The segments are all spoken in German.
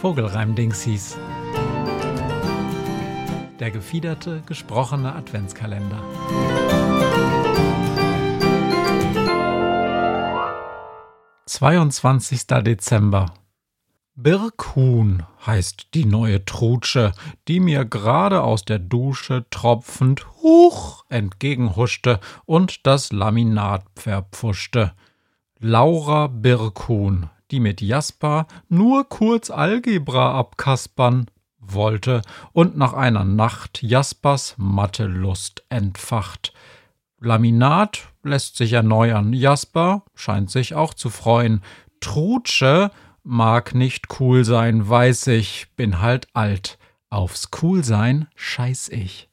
Vogelreim-Dingsies. Der gefiederte, gesprochene Adventskalender. Zweiundzwanzigster Dezember. Birkhuhn heißt die neue Trutsche, die mir gerade aus der Dusche tropfend huch entgegenhuschte und das Laminat verpfuschte. Laura Birkhuhn, die mit Jasper nur kurz Algebra abkaspern wollte und nach einer Nacht Jaspers Mathelust entfacht. Laminat lässt sich erneuern, Jasper scheint sich auch zu freuen. Trutsche mag nicht cool sein, weiß ich, bin halt alt. Aufs Coolsein scheiß ich.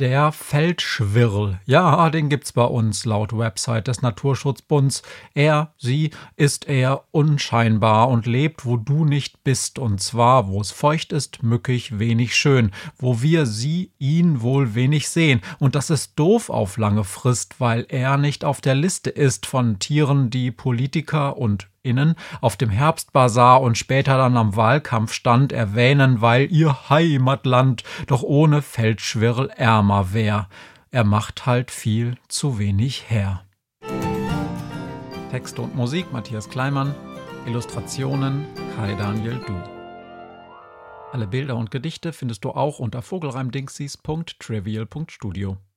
Der Feldschwirl. Ja, den gibt's bei uns laut Website des Naturschutzbunds. Er, sie ist eher unscheinbar und lebt, wo du nicht bist. Und zwar, wo es feucht ist, mückig, wenig schön. Wo wir sie, ihn wohl wenig sehen. Und das ist doof auf lange Frist, weil er nicht auf der Liste ist von Tieren, die Politiker und innen auf dem Herbstbazar und später dann am Wahlkampfstand erwähnen, weil ihr Heimatland doch ohne Feldschwirl ärmer wär. Er macht halt viel zu wenig her. Texte und Musik Matthias Kleimann, Illustrationen Kai Daniel Du. Alle Bilder und Gedichte findest du auch unter vogelreimdingsies.trivial.studio.